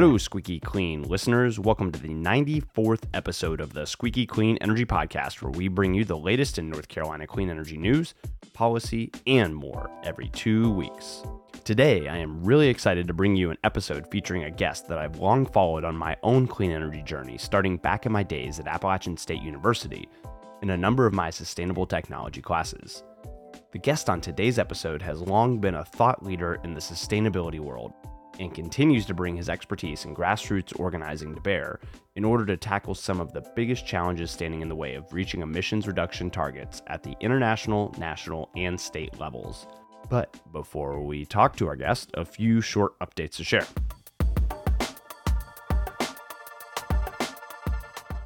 Hello, Squeaky Clean listeners. Welcome to the 94th episode of the Squeaky Clean Energy Podcast, where we bring you the latest in North Carolina clean energy news, policy, and more every two weeks. Today, I am really excited to bring you an episode featuring a guest that I've long followed on my own clean energy journey, starting back in my days at Appalachian State University in a number of my sustainable technology classes. The guest on today's episode has long been a thought leader in the sustainability world and continues to bring his expertise in grassroots organizing to bear in order to tackle some of the biggest challenges standing in the way of reaching emissions reduction targets at the international, national, and state levels. But before we talk to our guest, a few short updates to share.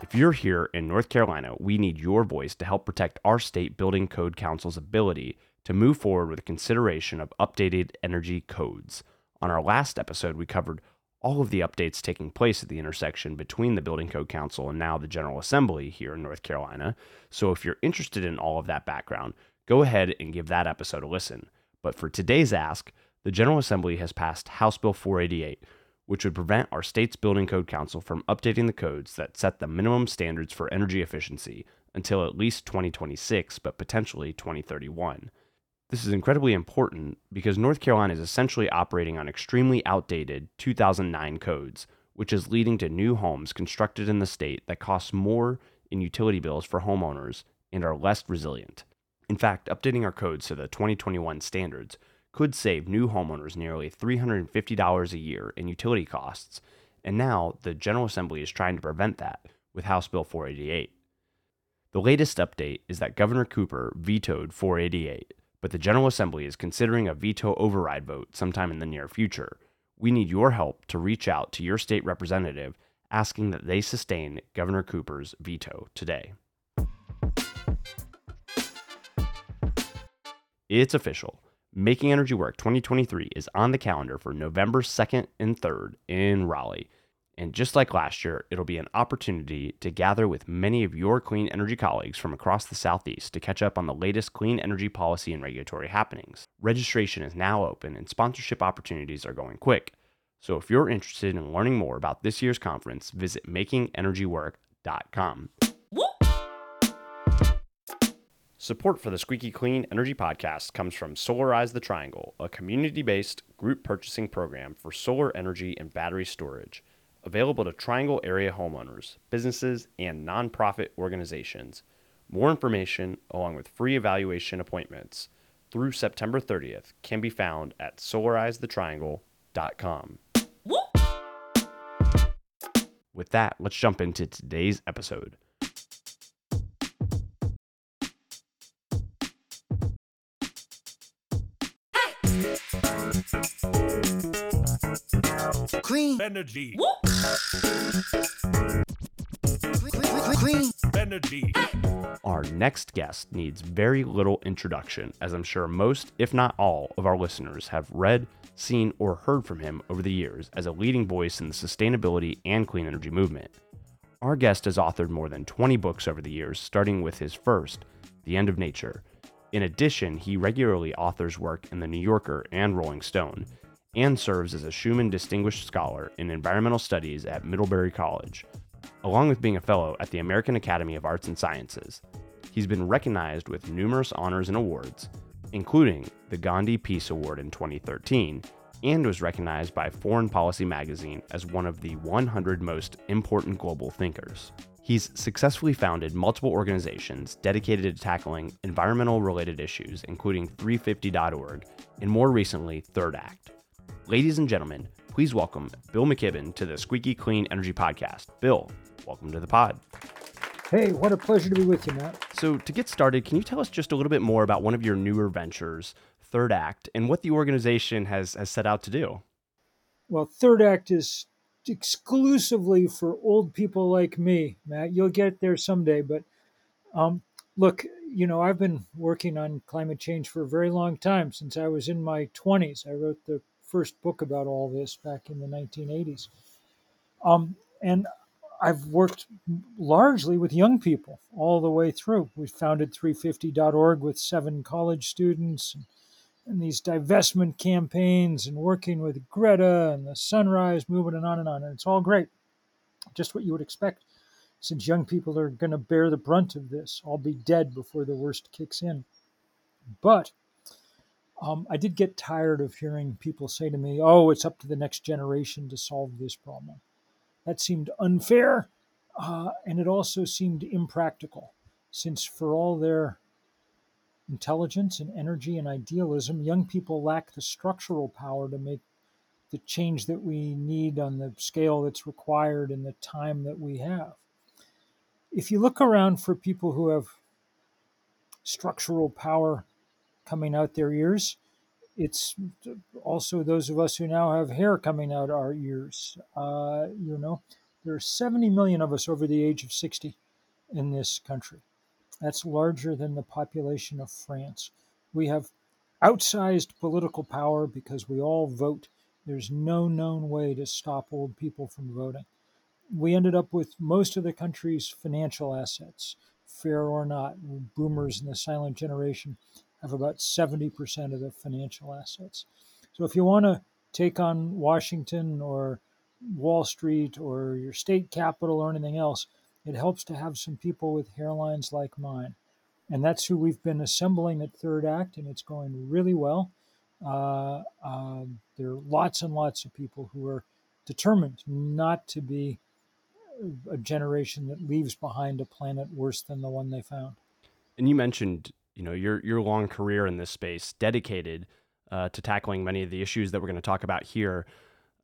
If you're here in North Carolina, we need your voice to help protect our state building code council's ability to move forward with consideration of updated energy codes. On our last episode, we covered all of the updates taking place at the intersection between the Building Code Council and now the General Assembly here in North Carolina. So if you're interested in all of that background, go ahead and give that episode a listen. But for today's ask, the General Assembly has passed House Bill 488, which would prevent our state's Building Code Council from updating the codes that set the minimum standards for energy efficiency until at least 2026, but potentially 2031. This is incredibly important because North Carolina is essentially operating on extremely outdated 2009 codes, which is leading to new homes constructed in the state that cost more in utility bills for homeowners and are less resilient. In fact, updating our codes to the 2021 standards could save new homeowners nearly $350 a year in utility costs, and now the General Assembly is trying to prevent that with House Bill 488. The latest update is that Governor Cooper vetoed 488 but the General Assembly is considering a veto override vote sometime in the near future. We need your help to reach out to your state representative asking that they sustain Governor Cooper's veto today. It's official. Making Energy Work 2023 is on the calendar for November 2nd and 3rd in Raleigh. And just like last year, it'll be an opportunity to gather with many of your clean energy colleagues from across the Southeast to catch up on the latest clean energy policy and regulatory happenings. Registration is now open and sponsorship opportunities are going quick. So if you're interested in learning more about this year's conference, visit makingenergywork.com. Support for the Squeaky Clean Energy Podcast comes from Solarize the Triangle, a community based group purchasing program for solar energy and battery storage available to Triangle area homeowners, businesses, and nonprofit organizations. More information, along with free evaluation appointments through September 30th, can be found at solarizethetriangle.com. With that, let's jump into today's episode. Clean energy. Clean energy. Our next guest needs very little introduction, as I'm sure most, if not all, of our listeners have read, seen, or heard from him over the years as a leading voice in the sustainability and clean energy movement. Our guest has authored more than 20 books over the years, starting with his first, The End of Nature. In addition, he regularly authors work in The New Yorker and Rolling Stone, and serves as a Schumann Distinguished Scholar in Environmental Studies at Middlebury College, along with being a fellow at the American Academy of Arts and Sciences. He's been recognized with numerous honors and awards, including the Gandhi Peace Award in 2013, and was recognized by Foreign Policy magazine as one of the 100 most important global thinkers. He's successfully founded multiple organizations dedicated to tackling environmental related issues, including 350.org and more recently, Third Act. Ladies and gentlemen, please welcome Bill McKibben to the Squeaky Clean Energy Podcast. Bill, welcome to the pod. Hey, what a pleasure to be with you, Matt. So, to get started, can you tell us just a little bit more about one of your newer ventures, Third Act, and what the organization has, has set out to do? Well, Third Act is exclusively for old people like me, Matt. You'll get there someday, but um, look, you know, I've been working on climate change for a very long time since I was in my 20s. I wrote the first book about all this back in the 1980s. Um, and I've worked largely with young people all the way through. We founded 350.org with seven college students and, and, these divestment campaigns and working with Greta and the Sunrise Movement and on and on. And it's all great, just what you would expect since young people are going to bear the brunt of this. I'll be dead before the worst kicks in. But um, I did get tired of hearing people say to me, oh, it's up to the next generation to solve this problem. That seemed unfair, uh, and it also seemed impractical, since for all their intelligence and energy and idealism, young people lack the structural power to make the change that we need on the scale that's required in the time that we have. If you look around for people who have structural power coming out their ears, it's also those of us who now have hair coming out our ears. Uh, you know, there are 70 million of us over the age of 60 in this country. That's larger than the population of France. We have outsized political power because we all vote. There's no known way to stop old people from voting. We ended up with most of the country's financial assets, fair or not. Boomers and the silent generation have about 70% of the financial assets. So if you want to take on Washington or Wall Street or your state capital or anything else, it helps to have some people with hairlines like mine. And that's who we've been assembling at Third Act, and it's going really well. Uh, uh, there are lots and lots of people who are determined not to be a generation that leaves behind a planet worse than the one they found. And you mentioned you know your your long career in this space, dedicated uh, to tackling many of the issues that we're going to talk about here.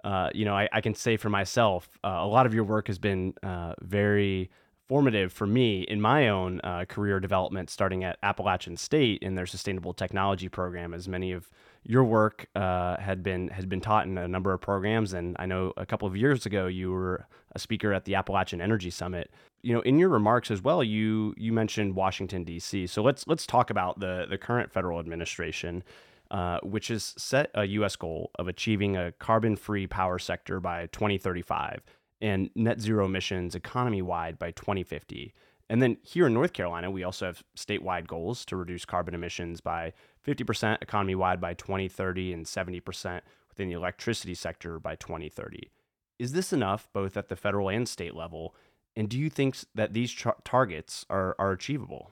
Uh, you know, I, I, can say for myself, uh, a lot of your work has been uh, very formative for me in my own uh, career development, starting at Appalachian State in their sustainable technology program. As many of your work uh, had been had been taught in a number of programs, and I know a couple of years ago you were a speaker at the Appalachian Energy Summit. You know, in your remarks as well, you you mentioned Washington D.C. So let's let's talk about the the current federal administration. Uh, which has set a U.S. goal of achieving a carbon free power sector by 2035 and net zero emissions economy wide by 2050. And then here in North Carolina, we also have statewide goals to reduce carbon emissions by 50% economy wide by 2030 and 70% within the electricity sector by 2030. Is this enough both at the federal and state level? And do you think that these tra- targets are, are achievable?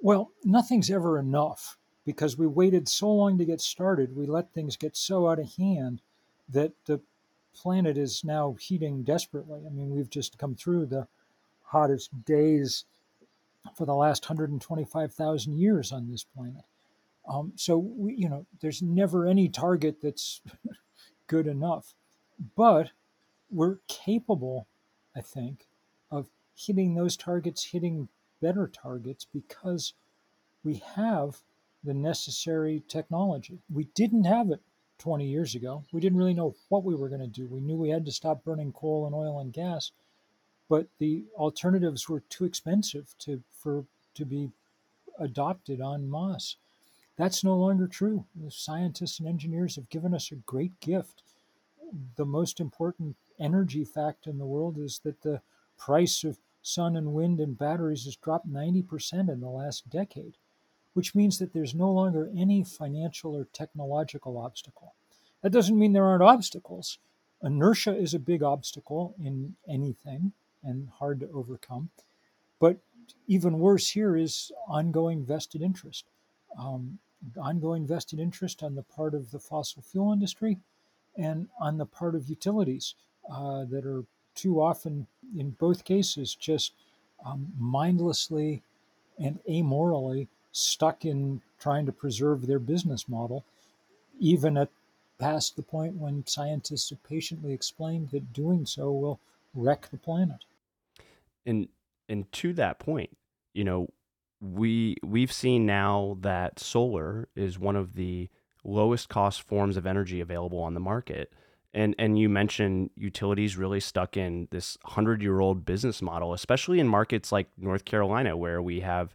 Well, nothing's ever enough because we waited so long to get started. We let things get so out of hand that the planet is now heating desperately. I mean, we've just come through the hottest days for the last 125,000 years on this planet. Um, so, we, you know, there's never any target that's good enough. But we're capable, I think, of hitting those targets, hitting better targets because we have the necessary technology. We didn't have it 20 years ago. We didn't really know what we were going to do. We knew we had to stop burning coal and oil and gas, but the alternatives were too expensive to for to be adopted en masse. That's no longer true. The scientists and engineers have given us a great gift. The most important energy fact in the world is that the price of sun and wind and batteries has dropped 90% in the last decade, which means that there's no longer any financial or technological obstacle. That doesn't mean there aren't obstacles. Inertia is a big obstacle in anything and hard to overcome. But even worse here is ongoing vested interest. Um, ongoing vested interest on the part of the fossil fuel industry and on the part of utilities uh, that are too often, in both cases, just um, mindlessly and amorally stuck in trying to preserve their business model, even at past the point when scientists have patiently explained that doing so will wreck the planet. And and to that point, you know, we we've seen now that solar is one of the lowest cost forms of energy available on the market. And and you mentioned utilities really stuck in this 100-year-old business model, especially in markets like North Carolina where we have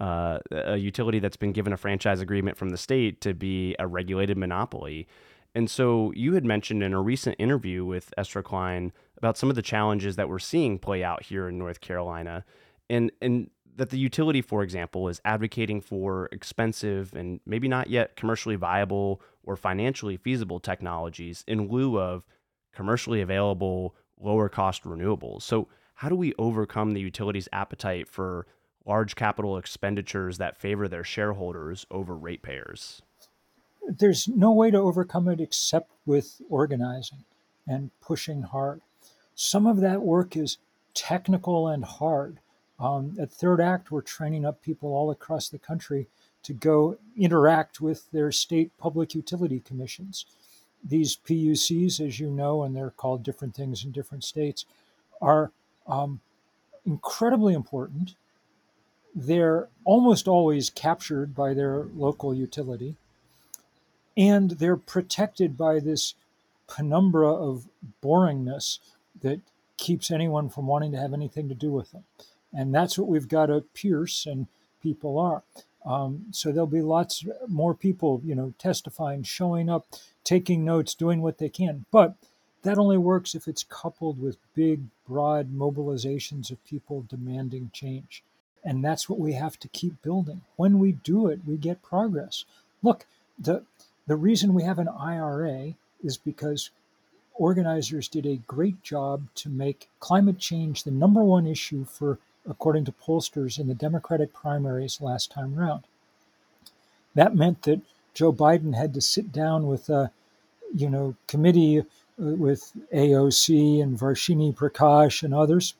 uh, a utility that's been given a franchise agreement from the state to be a regulated monopoly. And so you had mentioned in a recent interview with Ezra Klein about some of the challenges that we're seeing play out here in North Carolina. And, and that the utility, for example, is advocating for expensive and maybe not yet commercially viable or financially feasible technologies in lieu of commercially available, lower cost renewables. So, how do we overcome the utility's appetite for large capital expenditures that favor their shareholders over ratepayers? There's no way to overcome it except with organizing and pushing hard. Some of that work is technical and hard. Um, at Third Act, we're training up people all across the country to go interact with their state public utility commissions. These PUCs, as you know, and they're called different things in different states, are um, incredibly important. They're almost always captured by their local utility, and they're protected by this penumbra of boringness that keeps anyone from wanting to have anything to do with them. And that's what we've got to pierce, and people are. Um, so there'll be lots more people, you know, testifying, showing up, taking notes, doing what they can. But that only works if it's coupled with big, broad mobilizations of people demanding change. And that's what we have to keep building. When we do it, we get progress. Look, the, the reason we have an IRA is because organizers did a great job to make climate change the number one issue for according to pollsters in the Democratic primaries last time around. That meant that Joe Biden had to sit down with a, you know, committee uh, with AOC and Varshini Prakash and others,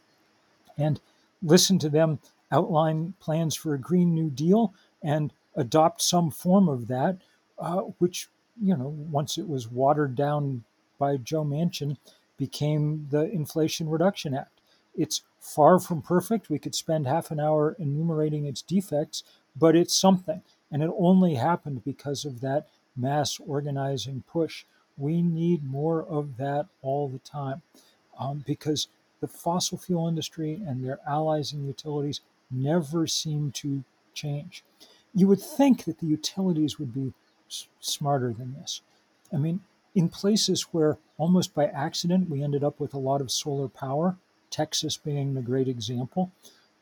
and listen to them outline plans for a Green New Deal and adopt some form of that, uh, which, you know, once it was watered down by Joe Manchin, became the Inflation Reduction Act. It's far from perfect. We could spend half an hour enumerating its defects, but it's something. And it only happened because of that mass organizing push. We need more of that all the time um, because the fossil fuel industry and their allies and utilities never seem to change. You would think that the utilities would be s- smarter than this. I mean, in places where almost by accident we ended up with a lot of solar power, Texas being the great example.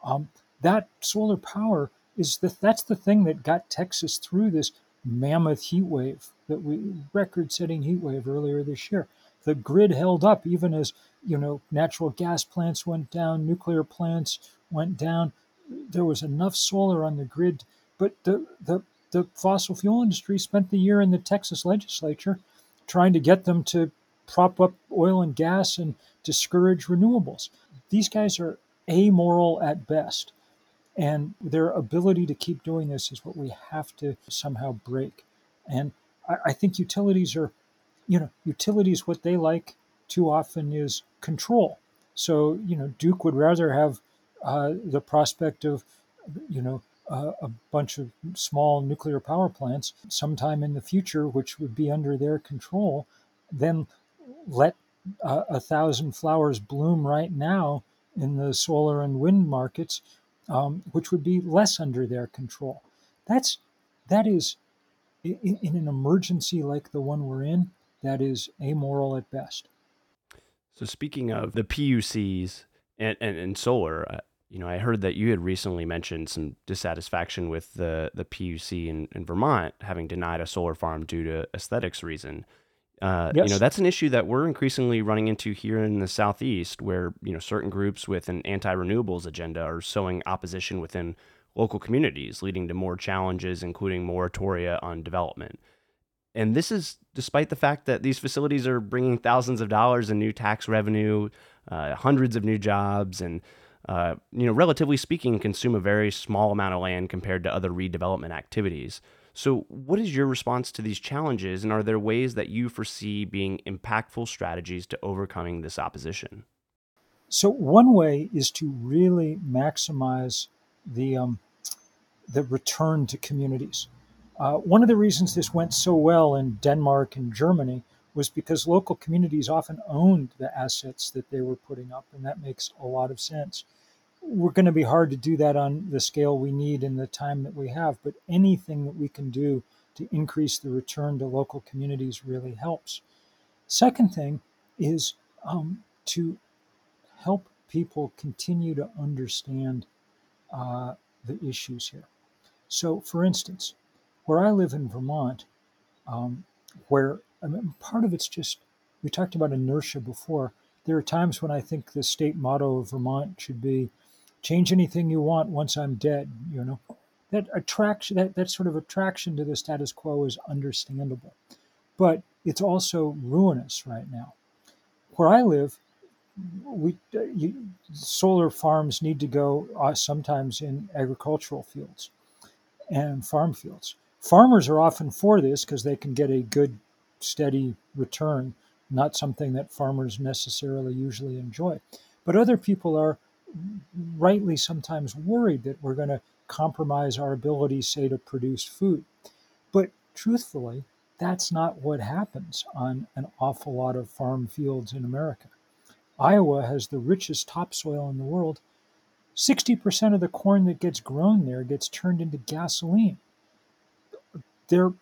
Um, that solar power is the, that's the thing that got Texas through this mammoth heat wave that we record-setting heat wave earlier this year. The grid held up even as you know natural gas plants went down, nuclear plants went down. There was enough solar on the grid, but the the the fossil fuel industry spent the year in the Texas legislature trying to get them to prop up oil and gas and discourage renewables. These guys are amoral at best. And their ability to keep doing this is what we have to somehow break. And I, I think utilities are, you know, utilities, what they like too often is control. So, you know, Duke would rather have uh, the prospect of, you know, a bunch of small nuclear power plants sometime in the future, which would be under their control, than let a thousand flowers bloom right now in the solar and wind markets, um, which would be less under their control. That's that is in, in, an emergency like the one we're in. That is amoral at best. So speaking of the PUCs and, and, and solar, uh, you know, I heard that you had recently mentioned some dissatisfaction with the the PUC in, in Vermont having denied a solar farm due to aesthetics reason. Uh, yes. You know, that's an issue that we're increasingly running into here in the southeast, where you know certain groups with an anti-renewables agenda are sowing opposition within local communities, leading to more challenges, including moratoria on development. And this is despite the fact that these facilities are bringing thousands of dollars in new tax revenue, uh, hundreds of new jobs, and uh, you know, relatively speaking, consume a very small amount of land compared to other redevelopment activities. So, what is your response to these challenges, and are there ways that you foresee being impactful strategies to overcoming this opposition? So, one way is to really maximize the um, the return to communities. Uh, one of the reasons this went so well in Denmark and Germany was because local communities often owned the assets that they were putting up, and that makes a lot of sense. We're going to be hard to do that on the scale we need in the time that we have. But anything that we can do to increase the return to local communities really helps. Second thing is um, to help people continue to understand uh, the issues here. So, for instance, where I live in Vermont, um, where I mean, part of it's just, we talked about inertia before. There are times when I think the state motto of Vermont should be change anything you want once I'm dead, you know. That attraction, that, that sort of attraction to the status quo is understandable. But it's also ruinous right now. Where I live, we you, solar farms need to go uh, sometimes in agricultural fields and farm fields. Farmers are often for this because they can get a good, steady return, not something that farmers necessarily usually enjoy. But other people are rightly sometimes worried that we're going to compromise our ability, say, to produce food. But truthfully, that's not what happens on an awful lot of farm fields in America. Iowa has the richest topsoil in the world. 60% of the corn that gets grown there gets turned into gasoline. There,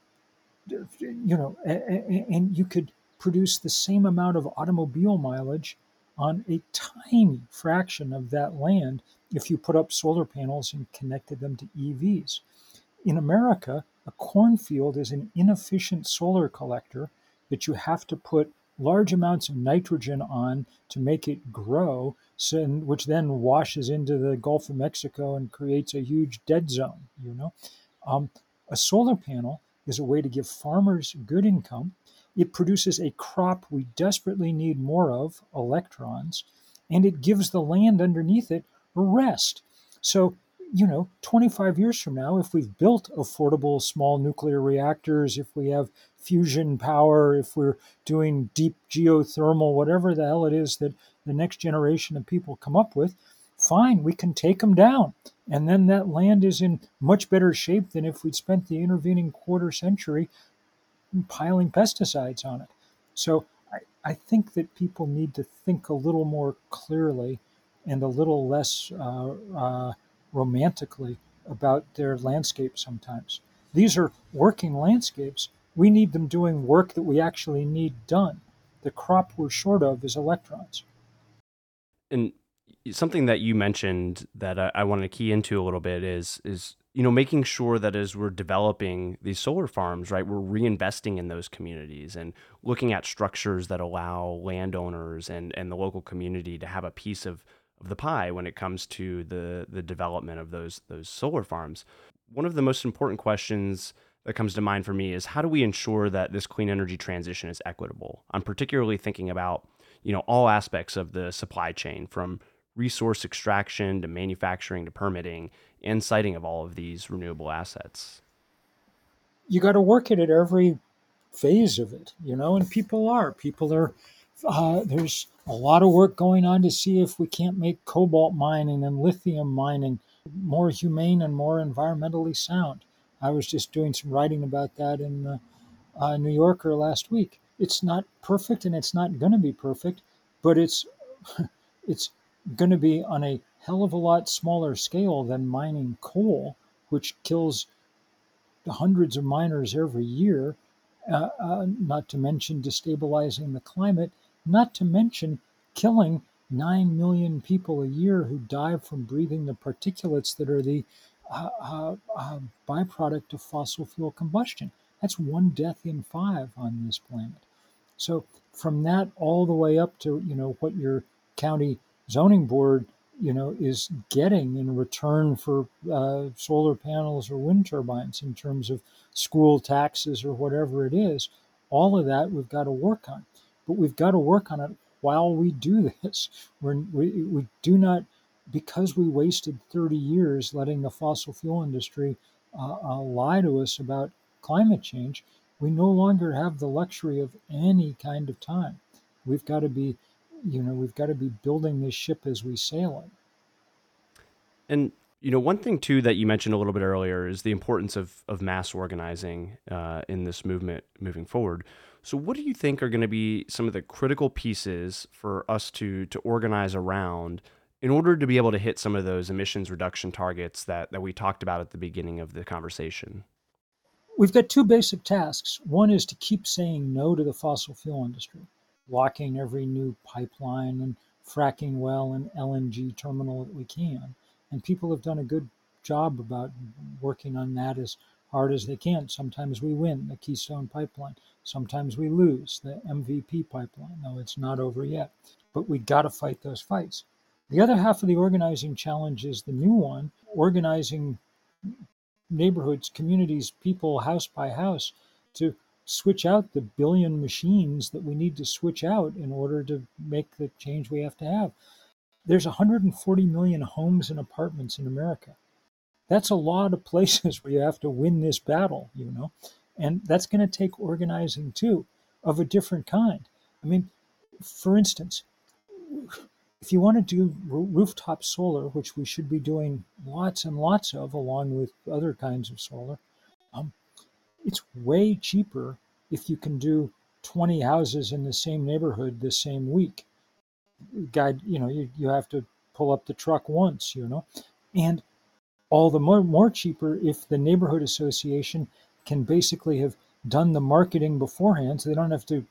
you know, and you could produce the same amount of automobile mileage on a tiny fraction of that land if you put up solar panels and connected them to EVs. In America, a cornfield is an inefficient solar collector that you have to put large amounts of nitrogen on to make it grow, which then washes into the Gulf of Mexico and creates a huge dead zone. You know, um, a solar panel is a way to give farmers good income. It produces a crop we desperately need more of, electrons, and it gives the land underneath it a rest. So you know, 25 years from now, if we've built affordable small nuclear reactors, if we have fusion power, if we're doing deep geothermal, whatever the hell it is that the next generation of people come up with, fine, we can take them down. And then that land is in much better shape than if we'd spent the intervening quarter century piling pesticides on it. So I, I think that people need to think a little more clearly and a little less. Uh, uh, romantically about their landscape sometimes. These are working landscapes. We need them doing work that we actually need done. The crop we're short of is electrons. And something that you mentioned that I, I want to key into a little bit is is you know making sure that as we're developing these solar farms, right, we're reinvesting in those communities and looking at structures that allow landowners and and the local community to have a piece of of the pie when it comes to the the development of those those solar farms. One of the most important questions that comes to mind for me is how do we ensure that this clean energy transition is equitable? I'm particularly thinking about, you know, all aspects of the supply chain from resource extraction to manufacturing to permitting and siting of all of these renewable assets. You got to work it at every phase of it, you know, and people are. People are uh, there's a lot of work going on to see if we can't make cobalt mining and lithium mining more humane and more environmentally sound. I was just doing some writing about that in the uh, New Yorker last week. It's not perfect and it's not going to be perfect, but it's it's going to be on a hell of a lot smaller scale than mining coal, which kills hundreds of miners every year. Uh, uh, not to mention destabilizing the climate not to mention killing 9 million people a year who die from breathing the particulates that are the uh, uh, uh, byproduct of fossil fuel combustion. That's one death in five on this planet. So from that all the way up to you know what your county zoning board you know is getting in return for uh, solar panels or wind turbines in terms of school taxes or whatever it is, all of that we've got to work on but we've got to work on it while we do this. We're, we, we do not, because we wasted 30 years letting the fossil fuel industry uh, uh, lie to us about climate change, we no longer have the luxury of any kind of time. We've got to be, you know, we've got to be building this ship as we sail it. And you know, one thing too that you mentioned a little bit earlier is the importance of of mass organizing uh, in this movement moving forward. So, what do you think are going to be some of the critical pieces for us to to organize around in order to be able to hit some of those emissions reduction targets that, that we talked about at the beginning of the conversation? We've got two basic tasks. One is to keep saying no to the fossil fuel industry, blocking every new pipeline and fracking well and LNG terminal that we can. And people have done a good job about working on that as hard as they can. Sometimes we win the Keystone Pipeline. Sometimes we lose the MVP pipeline. No, it's not over yet. But we got to fight those fights. The other half of the organizing challenge is the new one organizing neighborhoods, communities, people, house by house to switch out the billion machines that we need to switch out in order to make the change we have to have. There's 140 million homes and apartments in America. That's a lot of places where you have to win this battle, you know, and that's going to take organizing too of a different kind. I mean, for instance, if you want to do rooftop solar, which we should be doing lots and lots of, along with other kinds of solar, um, it's way cheaper if you can do 20 houses in the same neighborhood the same week. Guide, you know, you, you have to pull up the truck once, you know, and all the more, more cheaper if the neighborhood association can basically have done the marketing beforehand so they don't have to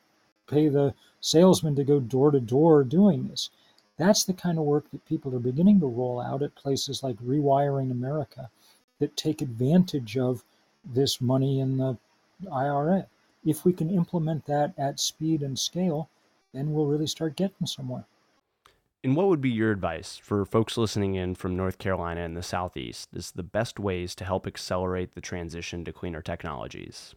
pay the salesman to go door to door doing this. That's the kind of work that people are beginning to roll out at places like Rewiring America that take advantage of this money in the IRA. If we can implement that at speed and scale, then we'll really start getting somewhere. And what would be your advice for folks listening in from North Carolina and the Southeast as the best ways to help accelerate the transition to cleaner technologies?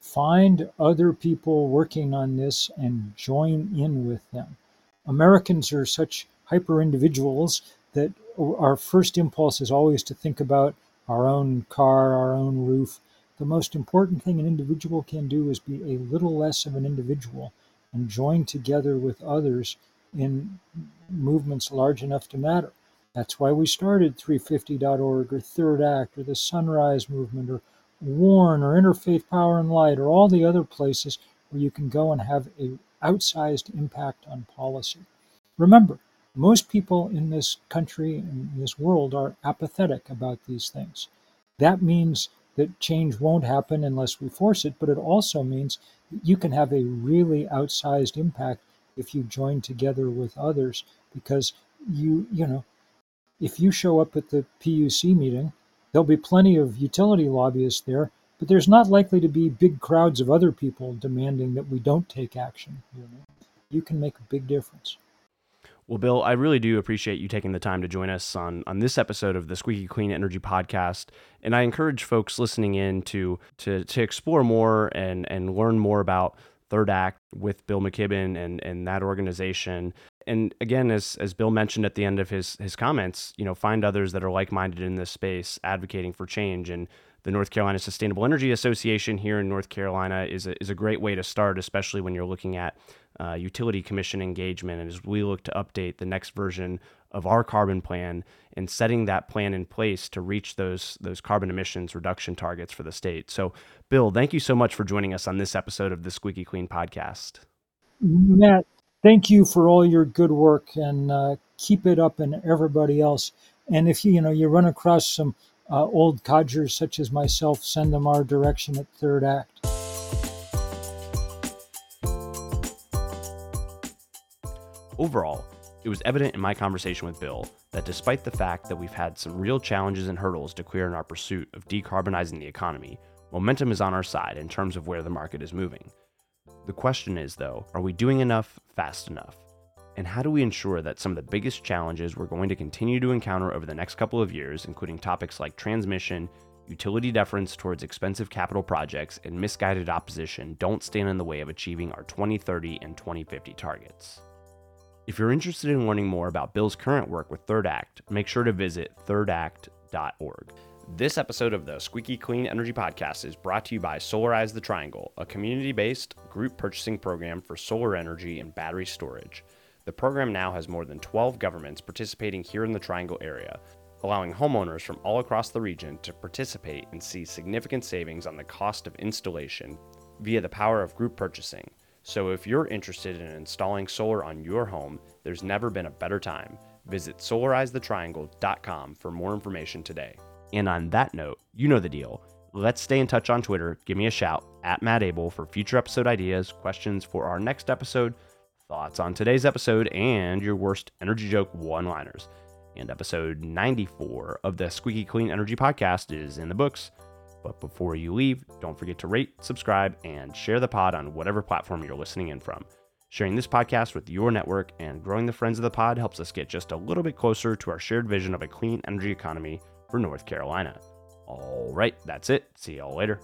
Find other people working on this and join in with them. Americans are such hyper individuals that our first impulse is always to think about our own car, our own roof. The most important thing an individual can do is be a little less of an individual and join together with others in movements large enough to matter. That's why we started 350.org or Third Act or the Sunrise Movement or WARN or Interfaith Power and Light or all the other places where you can go and have a outsized impact on policy. Remember, most people in this country and this world are apathetic about these things. That means that change won't happen unless we force it, but it also means that you can have a really outsized impact if you join together with others because you, you know, if you show up at the PUC meeting, there'll be plenty of utility lobbyists there but there's not likely to be big crowds of other people demanding that we don't take action. You, know? you can make a big difference. Well, Bill, I really do appreciate you taking the time to join us on, on this episode of the Squeaky Clean Energy Podcast. And I encourage folks listening in to to, to explore more and, and learn more about Third Act with Bill McKibben and, and that organization. And again, as, as Bill mentioned at the end of his, his comments, you know, find others that are like minded in this space advocating for change. And the North Carolina Sustainable Energy Association here in North Carolina is a, is a great way to start, especially when you're looking at uh, utility commission engagement. And as we look to update the next version of our carbon plan and setting that plan in place to reach those those carbon emissions reduction targets for the state. So, Bill, thank you so much for joining us on this episode of the Squeaky Clean podcast. Matt, thank you for all your good work and uh, keep it up and everybody else. And if you you know you run across some uh, old codgers such as myself, send them our direction at Third Act. Overall, it was evident in my conversation with Bill that despite the fact that we've had some real challenges and hurdles to clear in our pursuit of decarbonizing the economy, momentum is on our side in terms of where the market is moving. The question is, though, are we doing enough fast enough? And how do we ensure that some of the biggest challenges we're going to continue to encounter over the next couple of years, including topics like transmission, utility deference towards expensive capital projects, and misguided opposition, don't stand in the way of achieving our 2030 and 2050 targets? If you're interested in learning more about Bill's current work with Third Act, make sure to visit thirdact.org. This episode of the Squeaky Clean Energy Podcast is brought to you by Solarize the Triangle, a community based group purchasing program for solar energy and battery storage. The program now has more than 12 governments participating here in the Triangle area, allowing homeowners from all across the region to participate and see significant savings on the cost of installation via the power of group purchasing. So if you're interested in installing solar on your home, there's never been a better time. Visit solarizethetriangle.com for more information today. And on that note, you know the deal. Let's stay in touch on Twitter. Give me a shout at Matt Abele for future episode ideas, questions for our next episode, thoughts on today's episode, and your worst energy joke one liners. And episode 94 of the Squeaky Clean Energy Podcast is in the books. But before you leave, don't forget to rate, subscribe, and share the pod on whatever platform you're listening in from. Sharing this podcast with your network and growing the friends of the pod helps us get just a little bit closer to our shared vision of a clean energy economy for North Carolina. All right, that's it. See y'all later.